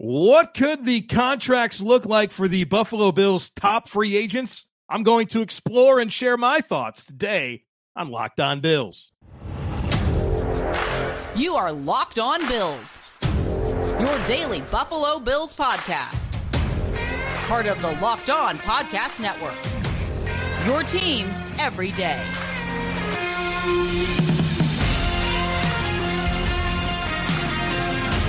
What could the contracts look like for the Buffalo Bills top free agents? I'm going to explore and share my thoughts today on Locked On Bills. You are Locked On Bills, your daily Buffalo Bills podcast. Part of the Locked On Podcast Network. Your team every day.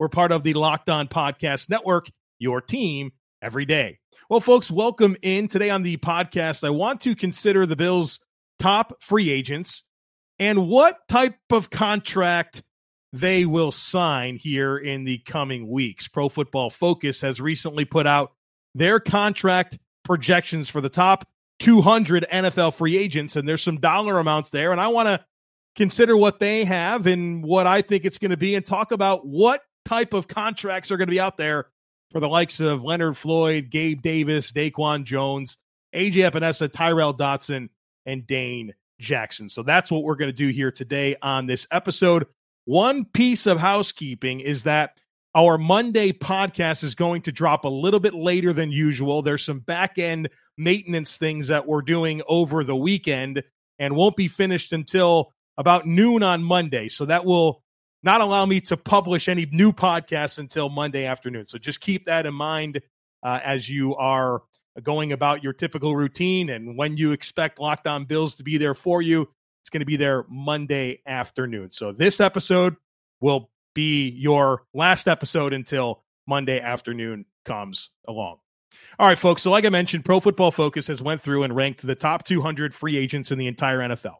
We're part of the Locked On Podcast Network, your team every day. Well, folks, welcome in. Today on the podcast, I want to consider the Bills' top free agents and what type of contract they will sign here in the coming weeks. Pro Football Focus has recently put out their contract projections for the top 200 NFL free agents, and there's some dollar amounts there. And I want to consider what they have and what I think it's going to be and talk about what type of contracts are going to be out there for the likes of Leonard Floyd, Gabe Davis, Daquan Jones, AJ Epenesa, Tyrel Dodson, and Dane Jackson. So that's what we're going to do here today on this episode. One piece of housekeeping is that our Monday podcast is going to drop a little bit later than usual. There's some back end maintenance things that we're doing over the weekend and won't be finished until about noon on Monday. So that will not allow me to publish any new podcasts until Monday afternoon. So just keep that in mind uh, as you are going about your typical routine and when you expect Locked On Bills to be there for you. It's going to be there Monday afternoon. So this episode will be your last episode until Monday afternoon comes along. All right, folks. So like I mentioned, Pro Football Focus has went through and ranked the top 200 free agents in the entire NFL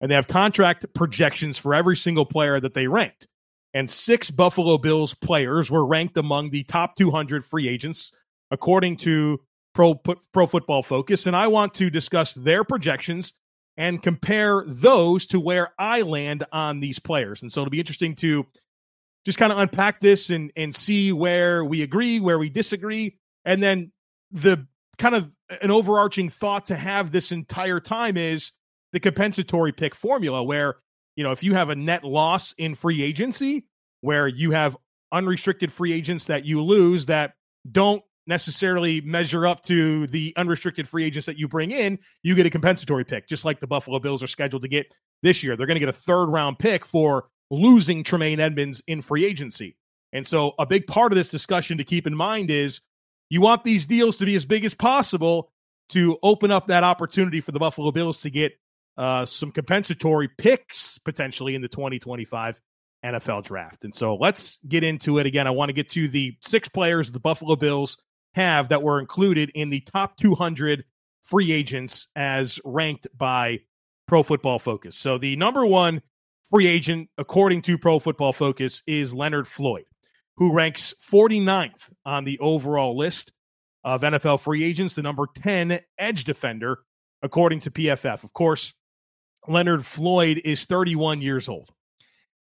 and they have contract projections for every single player that they ranked. And six Buffalo Bills players were ranked among the top 200 free agents, according to Pro, Pro Football Focus. And I want to discuss their projections and compare those to where I land on these players. And so it'll be interesting to just kind of unpack this and, and see where we agree, where we disagree. And then the kind of an overarching thought to have this entire time is the compensatory pick formula where, you know, if you have a net loss in free agency, where you have unrestricted free agents that you lose that don't necessarily measure up to the unrestricted free agents that you bring in, you get a compensatory pick, just like the Buffalo Bills are scheduled to get this year. They're going to get a third round pick for losing Tremaine Edmonds in free agency. And so, a big part of this discussion to keep in mind is you want these deals to be as big as possible to open up that opportunity for the Buffalo Bills to get uh, some compensatory picks potentially in the 2025 NFL draft. And so let's get into it again. I want to get to the six players the Buffalo Bills have that were included in the top 200 free agents as ranked by Pro Football Focus. So the number one free agent, according to Pro Football Focus, is Leonard Floyd, who ranks 49th on the overall list of NFL free agents, the number 10 edge defender, according to PFF. Of course, Leonard Floyd is 31 years old.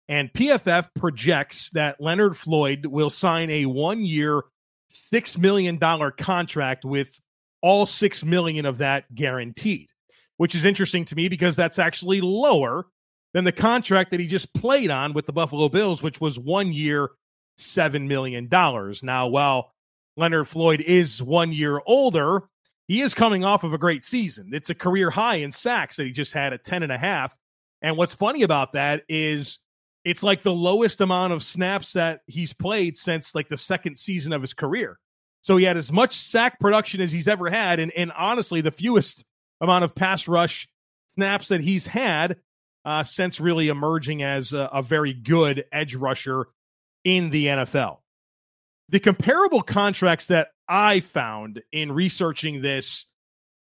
And PFF projects that Leonard Floyd will sign a one year, $6 million contract with all 6 million of that guaranteed, which is interesting to me because that's actually lower than the contract that he just played on with the Buffalo Bills, which was one year, $7 million. Now, while Leonard Floyd is one year older, he is coming off of a great season. It's a career high in sacks that he just had at 10 and a half. And what's funny about that is it's like the lowest amount of snaps that he's played since like the second season of his career. So he had as much sack production as he's ever had, and, and honestly, the fewest amount of pass rush snaps that he's had uh, since really emerging as a, a very good edge rusher in the NFL. The comparable contracts that I found in researching this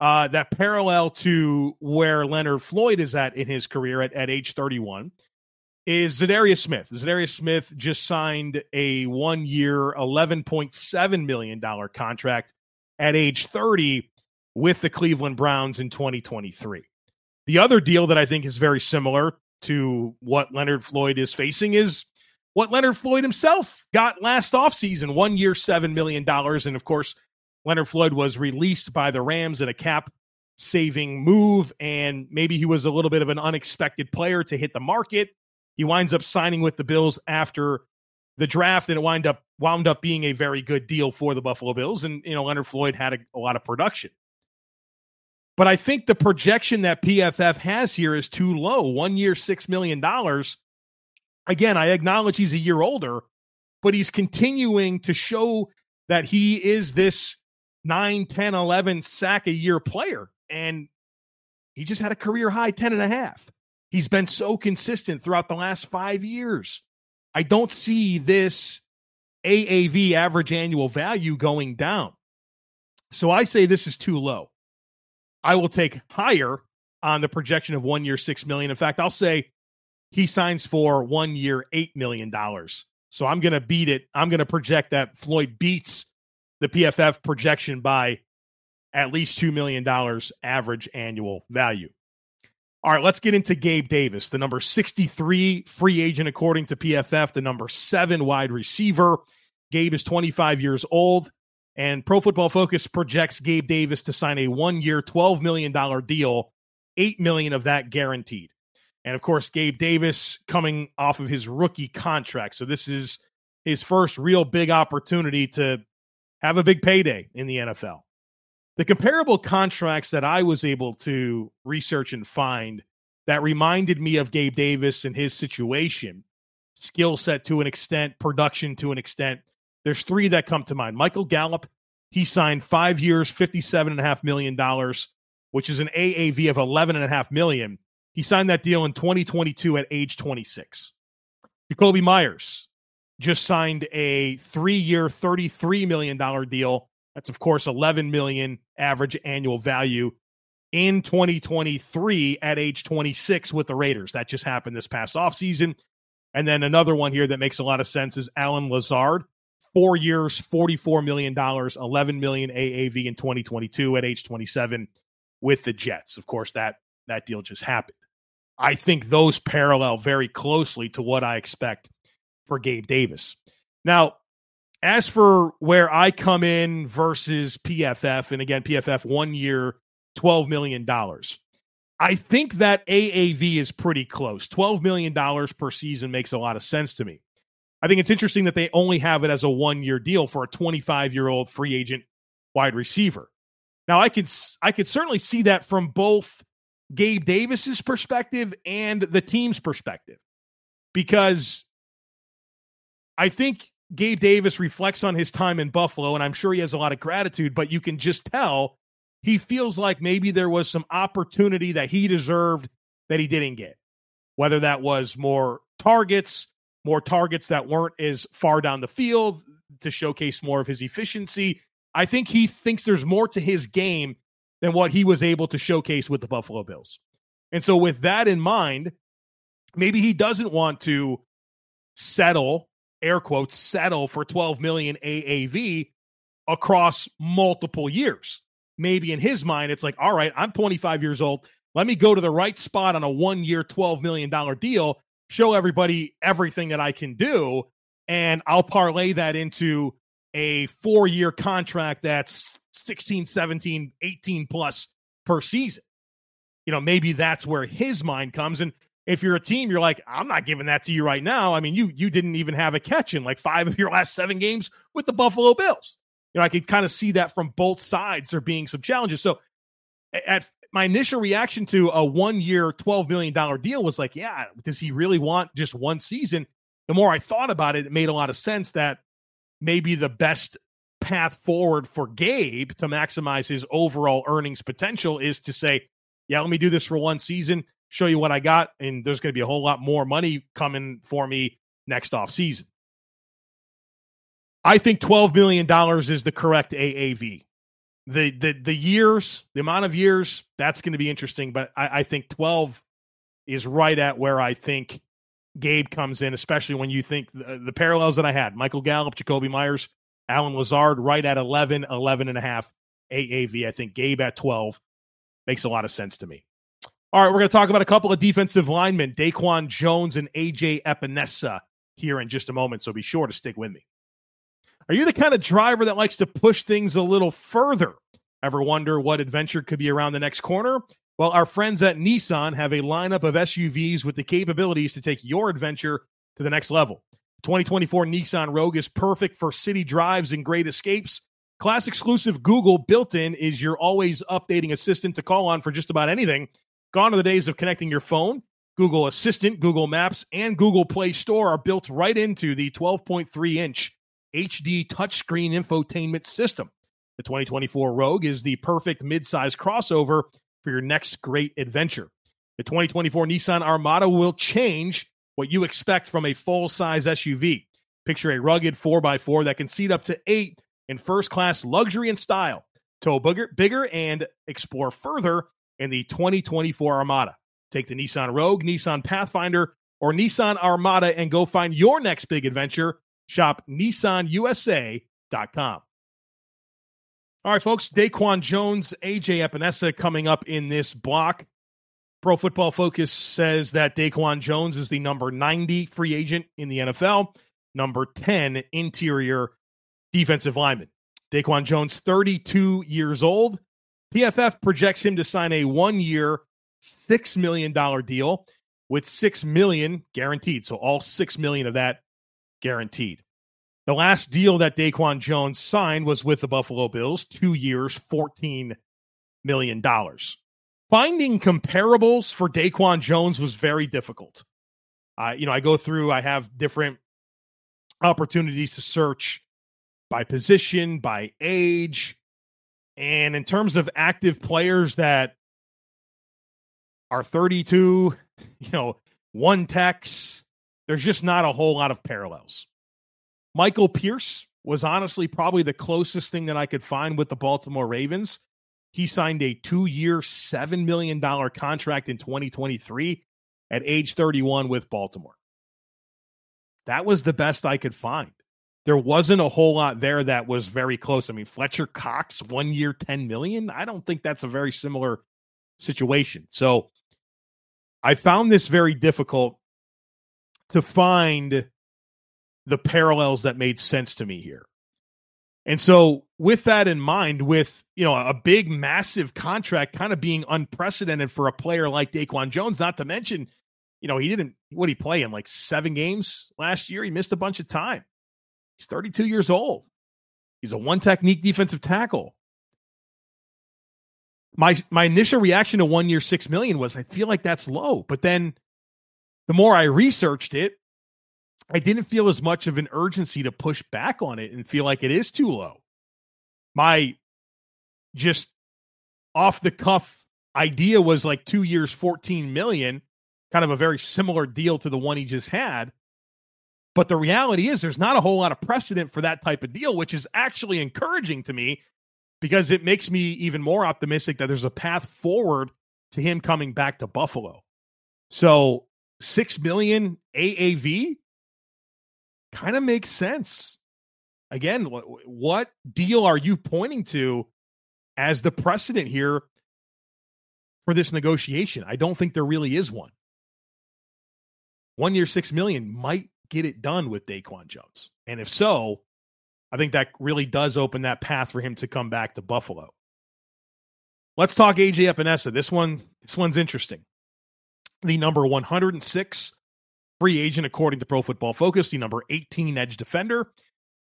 uh, that parallel to where Leonard Floyd is at in his career at, at age 31 is Za'Darius Smith. Za'Darius Smith just signed a one year, $11.7 million contract at age 30 with the Cleveland Browns in 2023. The other deal that I think is very similar to what Leonard Floyd is facing is what Leonard Floyd himself got last offseason one year, $7 million. And of course, Leonard Floyd was released by the Rams in a cap saving move. And maybe he was a little bit of an unexpected player to hit the market. He winds up signing with the Bills after the draft, and it wind up wound up being a very good deal for the Buffalo Bills. And you know, Leonard Floyd had a, a lot of production. But I think the projection that PFF has here is too low. One year, $6 million. Again, I acknowledge he's a year older, but he's continuing to show that he is this 9, 10, 11 sack a year player. And he just had a career high 10 and a half. He's been so consistent throughout the last five years. I don't see this AAV average annual value going down. So I say this is too low. I will take higher on the projection of one year, six million. In fact, I'll say he signs for one year, eight million dollars. So I'm going to beat it. I'm going to project that Floyd beats the PFF projection by at least $2 million average annual value. All right, let's get into Gabe Davis, the number 63 free agent according to PFF, the number seven wide receiver. Gabe is 25 years old. And Pro Football Focus projects Gabe Davis to sign a one-year, $12 million deal, 8 million of that guaranteed. And of course, Gabe Davis coming off of his rookie contract. So this is his first real big opportunity to have a big payday in the NFL. The comparable contracts that I was able to research and find that reminded me of Gabe Davis and his situation, skill set to an extent, production to an extent, there's three that come to mind. Michael Gallup, he signed five years, $57.5 million, which is an AAV of $11.5 million. He signed that deal in 2022 at age 26. Jakobi Meyers just signed a three year, $33 million deal. That's, of course, 11 million average annual value in 2023 at age 26 with the Raiders. That just happened this past offseason. And then another one here that makes a lot of sense is Allen Lazard four years, $44 million, 11 million AAV in 2022 at age 27 with the Jets. Of course, that that deal just happened. I think those parallel very closely to what I expect for Gabe Davis. Now, as for where I come in versus PFF, and again, PFF one year, $12 million. I think that AAV is pretty close. $12 million per season makes a lot of sense to me. I think it's interesting that they only have it as a one year deal for a 25 year old free agent wide receiver. Now, I could I could certainly see that from both Gabe Davis's perspective and the team's perspective, because I think Gabe Davis reflects on his time in Buffalo, and I'm sure he has a lot of gratitude. But you can just tell he feels like maybe there was some opportunity that he deserved that he didn't get, whether that was more targets more targets that weren't as far down the field to showcase more of his efficiency. I think he thinks there's more to his game than what he was able to showcase with the Buffalo Bills. And so with that in mind, maybe he doesn't want to settle, air quotes, settle for 12 million AAV across multiple years. Maybe in his mind, it's like, all right, I'm 25 years old. Let me go to the right spot on a one year, $12 million deal show everybody everything that I can do. And I'll parlay that into a four year contract that's 16, 17, 18 plus per season. You know, maybe that's where his mind comes. And if you're a team, you're like, I'm not giving that to you right now. I mean, you you didn't even have a catch in like five of your last seven games with the Buffalo Bills. You know, I could kind of see that from both sides there being some challenges. So at my initial reaction to a one year, $12 million deal was like, yeah, does he really want just one season? The more I thought about it, it made a lot of sense that maybe the best path forward for Gabe to maximize his overall earnings potential is to say, yeah, let me do this for one season, show you what I got, and there's going to be a whole lot more money coming for me next off season. I think $12 million is the correct AAV the the the years, the amount of years, that's going to be interesting. But I, I think twelve is right at where I think Gabe comes in, especially when you think the, the parallels that I had Michael Gallup, Jakobi Meyers, Allen Lazard right at 11, 11 and a half AAV. I think Gabe at 12 makes a lot of sense to me. All right, we're going to talk about a couple of defensive linemen, Daquan Jones and AJ Epenesa, here in just a moment. So be sure to stick with me. Are you the kind of driver that likes to push things a little further? Ever wonder what adventure could be around the next corner? Well, our friends at Nissan have a lineup of SUVs with the capabilities to take your adventure to the next level. 2024 Nissan Rogue is perfect for city drives and great escapes. Class exclusive Google built in is your always updating assistant to call on for just about anything. Gone are the days of connecting your phone. Google Assistant, Google Maps, and Google Play Store are built right into the 12.3 inch HD touchscreen infotainment system. The 2024 Rogue is the perfect midsize crossover for your next great adventure. The 2024 Nissan Armada will change what you expect from a full size SUV. Picture a rugged 4x4 that can seat up to eight in first class luxury and style. Tow bigger, bigger and explore further in the 2024 Armada. Take the Nissan Rogue, Nissan Pathfinder, or Nissan Armada and go find your next big adventure. Shop NissanUSA.com. All right, folks. Daquan Jones, AJ Epenesa coming up in this block. Pro Football Focus says that Daquan Jones is the number 90 free agent in the NFL, number 10 interior defensive lineman. Daquan Jones, 32 years old. PFF projects him to sign a one year, $6 million deal with 6 million guaranteed. So all 6 million of that guaranteed. The last deal that Daquan Jones signed was with the Buffalo Bills, two years, $14 million. Finding comparables for Daquan Jones was very difficult. Uh, you know, I go through, I have different opportunities to search by position, by age. And in terms of active players that are 32, you know, one techs, there's just not a whole lot of parallels. Michael Pierce was honestly probably the closest thing that I could find with the Baltimore Ravens. He signed a two year, $7 million contract in 2023 at age 31 with Baltimore. That was the best I could find. There wasn't a whole lot there that was very close. I mean, Fletcher Cox, one year, 10 million. I don't think that's a very similar situation. So I found this very difficult to find the parallels that made sense to me here. And so, with that in mind, with you know a big, massive contract kind of being unprecedented for a player like Daquan Jones, not to mention, you know, he didn't what he play in like seven games last year. He missed a bunch of time. He's 32 years old. He's a one technique defensive tackle. My my initial reaction to one year six million was I feel like that's low, but then the more I researched it, I didn't feel as much of an urgency to push back on it and feel like it is too low. My just off the cuff idea was like two years, 14 million, kind of a very similar deal to the one he just had. But the reality is, there's not a whole lot of precedent for that type of deal, which is actually encouraging to me because it makes me even more optimistic that there's a path forward to him coming back to Buffalo. So, 6 million AAV kind of makes sense. Again, what, what deal are you pointing to as the precedent here for this negotiation? I don't think there really is one. One year, six million might get it done with Daquan Jones. And if so, I think that really does open that path for him to come back to Buffalo. Let's talk AJ Epenesa. This one, this one's interesting. The number 106 free agent, according to Pro Football Focus, the number 18 edge defender.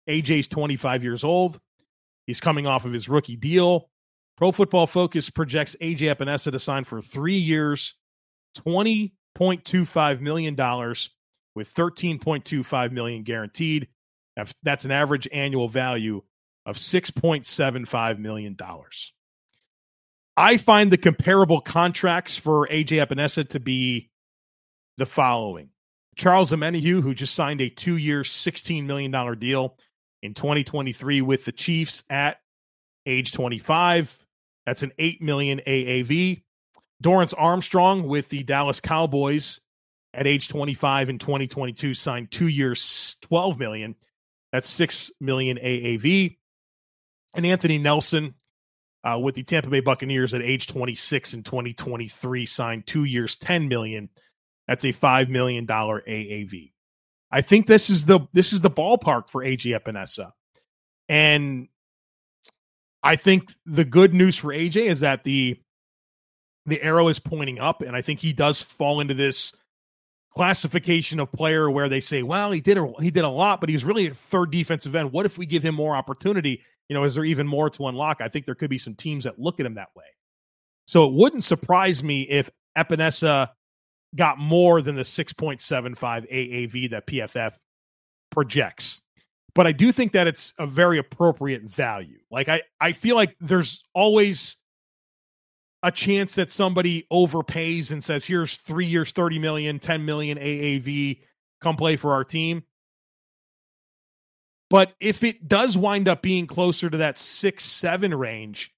AJ's 25 years old. He's coming off of his rookie deal. Pro Football Focus projects AJ Epenesa to sign for three years, $20.25 million with 13.25 million guaranteed. That's an average annual value of 6.75 million dollars. I find the comparable contracts for AJ Epenesa to be the following. Charles Omenihu, who just signed a two year, $16 million deal in 2023 with the Chiefs at age 25. That's an 8 million AAV. Dorance Armstrong with the Dallas Cowboys at age 25 in 2022 signed two years, 12 million. That's 6 million AAV. And Anthony Nelson uh, with the Tampa Bay Buccaneers at age 26 in 2023 signed two years, 10 million. That's a $5 million AAV. I think this is the this is the ballpark for AJ Epenesa. And I think the good news for AJ is that the the arrow is pointing up, and I think he does fall into this classification of player where they say, "Well, he did a, he did a lot, but he's really a third defensive end. What if we give him more opportunity? You know, is there even more to unlock?" I think there could be some teams that look at him that way. So it wouldn't surprise me if Epenesa got more than the 6.75 AAV that PFF projects. But I do think that it's a very appropriate value. Like I I feel like there's always a chance that somebody overpays and says, here's three years, 30 million, 10 million AAV, come play for our team. But if it does wind up being closer to that six, seven range,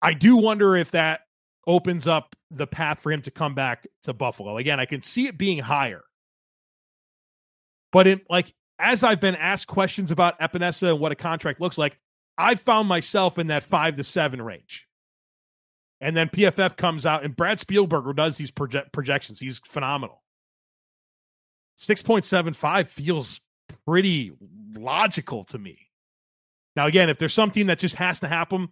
I do wonder if that opens up the path for him to come back to Buffalo. Again, I can see it being higher. But in like as I've been asked questions about Epenesa and what a contract looks like, I've found myself in that five to seven range. And then PFF comes out, and Brad Spielberger does these project projections. He's phenomenal. 6.75 feels pretty logical to me. Now, again, if there's something that just has to happen,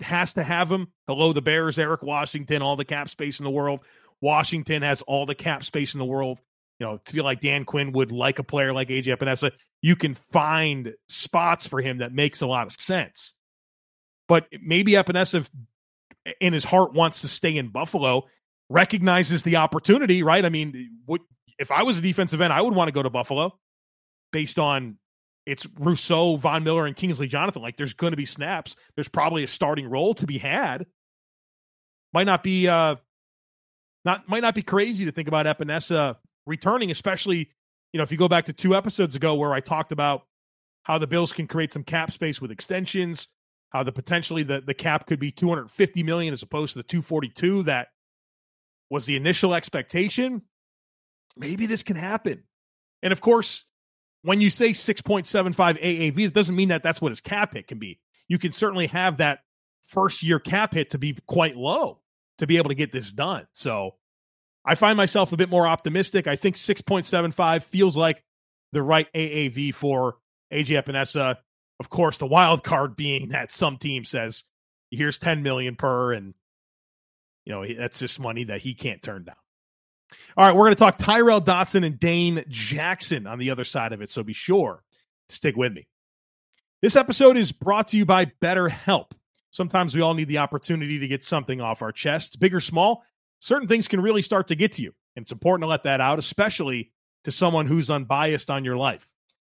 has to have him, hello, the Bears, Eric Washington, all the cap space in the world. Washington has all the cap space in the world. You know, feel like Dan Quinn would like a player like AJ Epenesa. You can find spots for him that makes a lot of sense. But maybe Epenesa in his heart wants to stay in Buffalo, recognizes the opportunity, right? I mean, what if I was a defensive end, I would want to go to Buffalo based on it's Rousseau, Von Miller, and Kingsley Jonathan. Like there's going to be snaps. There's probably a starting role to be had. Might not be uh not might not be crazy to think about Epenesa returning, especially, you know, if you go back to two episodes ago where I talked about how the Bills can create some cap space with extensions, how the potentially the, the cap could be 250 million as opposed to the 242 that was the initial expectation. Maybe this can happen. And of course, when you say 6.75 AAV, it doesn't mean that that's what his cap hit can be. You can certainly have that first year cap hit to be quite low to be able to get this done. So I find myself a bit more optimistic. I think 6.75 feels like the right AAV for AJ Epenesa. Of course, the wild card being that some team says, here's 10 million per, and you know, that's just money that he can't turn down. All right, we're going to talk Tyrel Dodson and Dane Jackson on the other side of it. So be sure to stick with me. This episode is brought to you by BetterHelp. Sometimes we all need the opportunity to get something off our chest, big or small. Certain things can really start to get to you. And it's important to let that out, especially to someone who's unbiased on your life.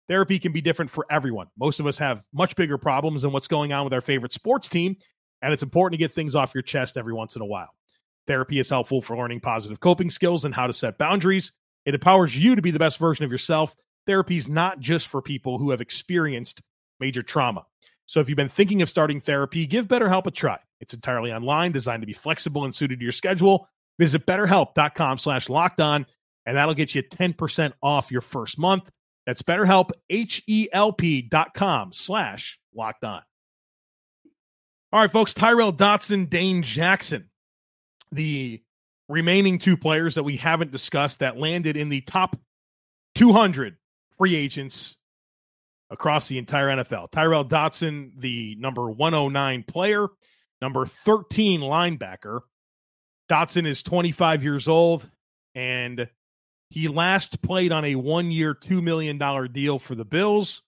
Therapy can be different for everyone. Most of us have much bigger problems than what's going on with our favorite sports team, and it's important to get things off your chest every once in a while. Therapy is helpful for learning positive coping skills and how to set boundaries. It empowers you to be the best version of yourself. Therapy is not just for people who have experienced major trauma. So if you've been thinking of starting therapy, give BetterHelp a try. It's entirely online, designed to be flexible and suited to your schedule. Visit betterhelp.com slash locked on, and that'll get you 10% off your first month. That's BetterHelp, H-E-L-P dot com slash locked on. All right, folks, Tyrel Dodson, Dane Jackson, the remaining two players that we haven't discussed that landed in the top 200 free agents across the entire NFL. Tyrel Dodson, the number 109 player, number 13 linebacker. Dodson is 25 years old and he last played on a one year, $2 million deal for the Bills.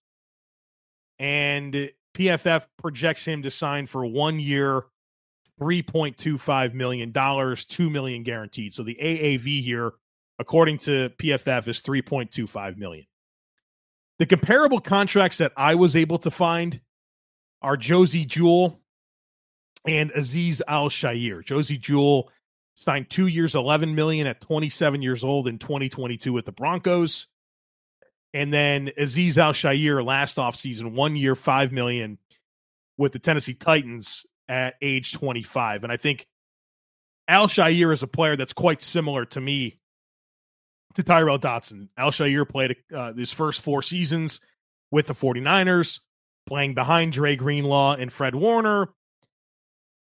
And PFF projects him to sign for one year, $3.25 million, 2 million guaranteed. So the AAV here, according to PFF, is 3.25 million. The comparable contracts that I was able to find are Josey Jewell and Aziz Al-Shaair. Josey Jewell signed two years, 11 million at 27 years old in 2022 with the Broncos. And then Aziz Al-Shaair last offseason, one year, 5 million with the Tennessee Titans at age 25. And I think Al-Shaair is a player that's quite similar to me to Tyrel Dodson. Al-Shaair played uh, his first four seasons with the 49ers, playing behind Dre Greenlaw and Fred Warner.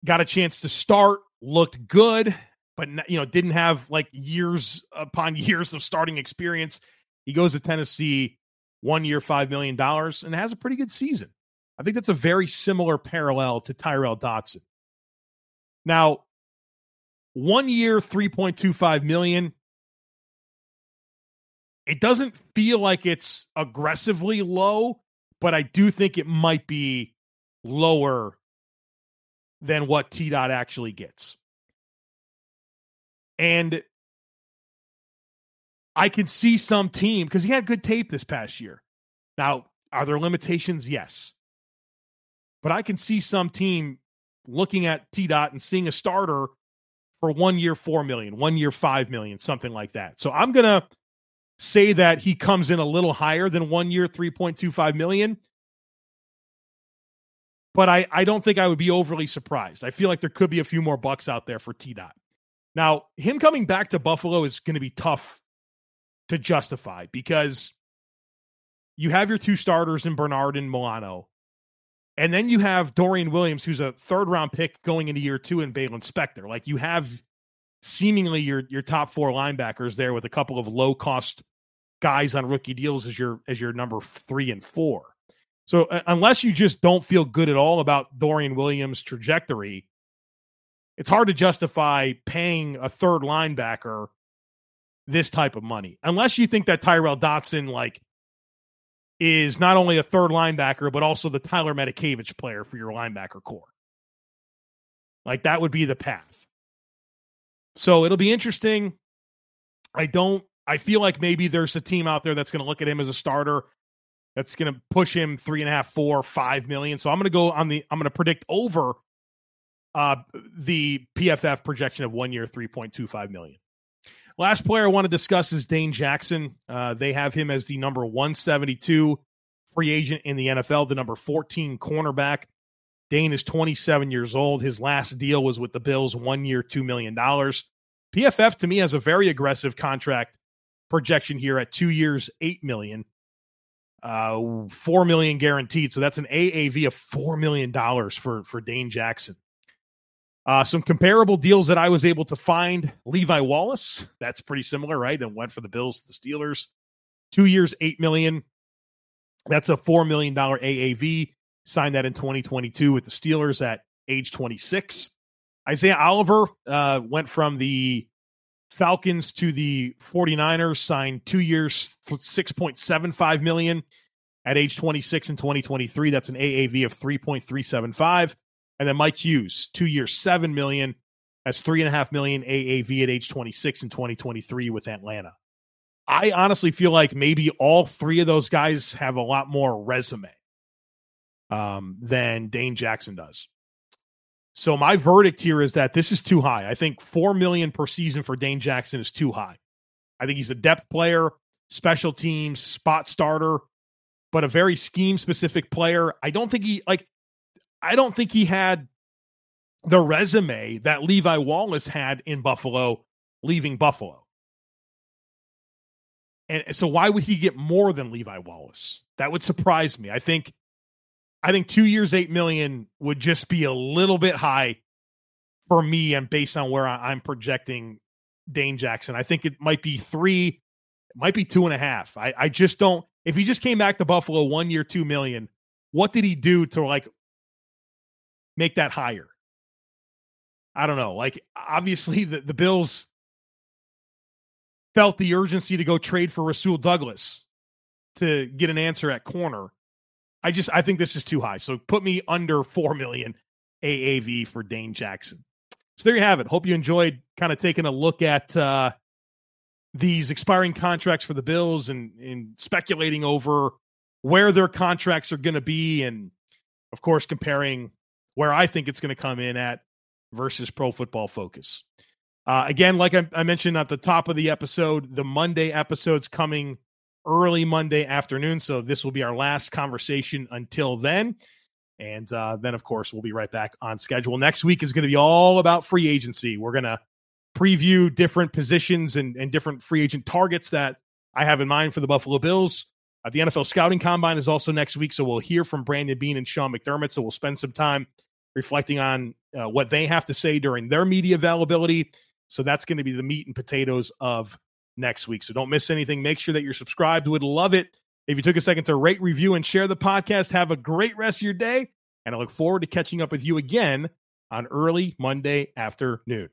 Got a chance to start, looked good, but you know didn't have like years upon years of starting experience. He goes to Tennessee, one year, five million dollars, and has a pretty good season. I think that's a very similar parallel to Tyrel Dodson. Now, one year, 3.25 million. It doesn't feel like it's aggressively low, but I do think it might be lower than what T Dot actually gets. And I can see some team because he had good tape this past year. Now, are there limitations? Yes. But I can see some team looking at T Dot and seeing a starter for one year, four million, one year, five million, something like that. So I'm gonna say that he comes in a little higher than one year, 3.25 million. But I, I don't think I would be overly surprised. I feel like there could be a few more bucks out there for T Dot. Now, him coming back to Buffalo is going to be tough to justify because you have your two starters in Bernard and Milano. And then you have Dorian Williams, who's a third round pick going into year two, and Baylon Spector. Like you have seemingly your your top four linebackers there with a couple of low cost guys on rookie deals as your as your number three and four. So uh, unless you just don't feel good at all about Dorian Williams' trajectory, it's hard to justify paying a third linebacker this type of money. Unless you think that Tyrel Dodson like is not only a third linebacker, but also the Tyler Matakevich player for your linebacker corps. Like that would be the path. So it'll be interesting. I don't, I feel like maybe there's a team out there that's going to look at him as a starter that's going to push him three and a half, four, five million. So I'm going to go on the, I'm going to predict over uh, the PFF projection of one year, 3.25 million. Last player I want to discuss is Dane Jackson. Uh, they have him as the number 172 free agent in the NFL, the number 14 cornerback. Dane is 27 years old. His last deal was with the Bills, one year, $2 million. PFF to me has a very aggressive contract projection here at two years, 8 million. Uh, four million guaranteed. So that's an AAV of four million dollars for for Dane Jackson. Uh, some comparable deals that I was able to find Levi Wallace, that's pretty similar, right? And went for the Bills, the Steelers. Two years, eight million. That's a four million dollar AAV. Signed that in 2022 with the Steelers at age 26. Isaiah Oliver uh, went from the Falcons to the 49ers, signed two years, 6.75 million at age 26 in 2023. That's an AAV of 3.375. And then Mike Hughes, two years, seven million. That's three and a half million AAV at age 26 in 2023 with Atlanta. I honestly feel like maybe all three of those guys have a lot more resume um, than Dane Jackson does. So my verdict here is that this is too high. I think four million per season for Dane Jackson is too high. I think he's a depth player, special teams, spot starter, but a very scheme specific player. I don't think he like I don't think he had the resume that Levi Wallace had in Buffalo leaving Buffalo. And so why would he get more than Levi Wallace? That would surprise me. I think I think 2 years 8 million would just be a little bit high for me and based on where I'm projecting Dane Jackson. I think it might be 3 it might be two and a half. I, I just don't if he just came back to Buffalo one year, two million, what did he do to like make that higher. I don't know. Like obviously the, the Bills felt the urgency to go trade for Rasul Douglas to get an answer at corner. I just I think this is too high. So put me under 4 million AAV for Dane Jackson. So there you have it. Hope you enjoyed kind of taking a look at uh these expiring contracts for the Bills and, and speculating over where their contracts are going to be and of course comparing where I think it's going to come in at versus Pro Football Focus. Uh, again, like I, I, mentioned at the top of the episode, the Monday episode's coming early Monday afternoon. So this will be our last conversation until then. And uh, then, of course, we'll be right back on schedule. Next week is going to be all about free agency. We're going to preview different positions and, and different free agent targets that I have in mind for the Buffalo Bills. Uh, the NFL Scouting Combine is also next week, so we'll hear from Brandon Beane and Sean McDermott. So we'll spend some time reflecting on uh, what they have to say during their media availability. So that's going to be the meat and potatoes of next week. So don't miss anything. Make sure that you're subscribed. Would love it if you took a second to rate, review, and share the podcast. Have a great rest of your day. And I look forward to catching up with you again on early Monday afternoon.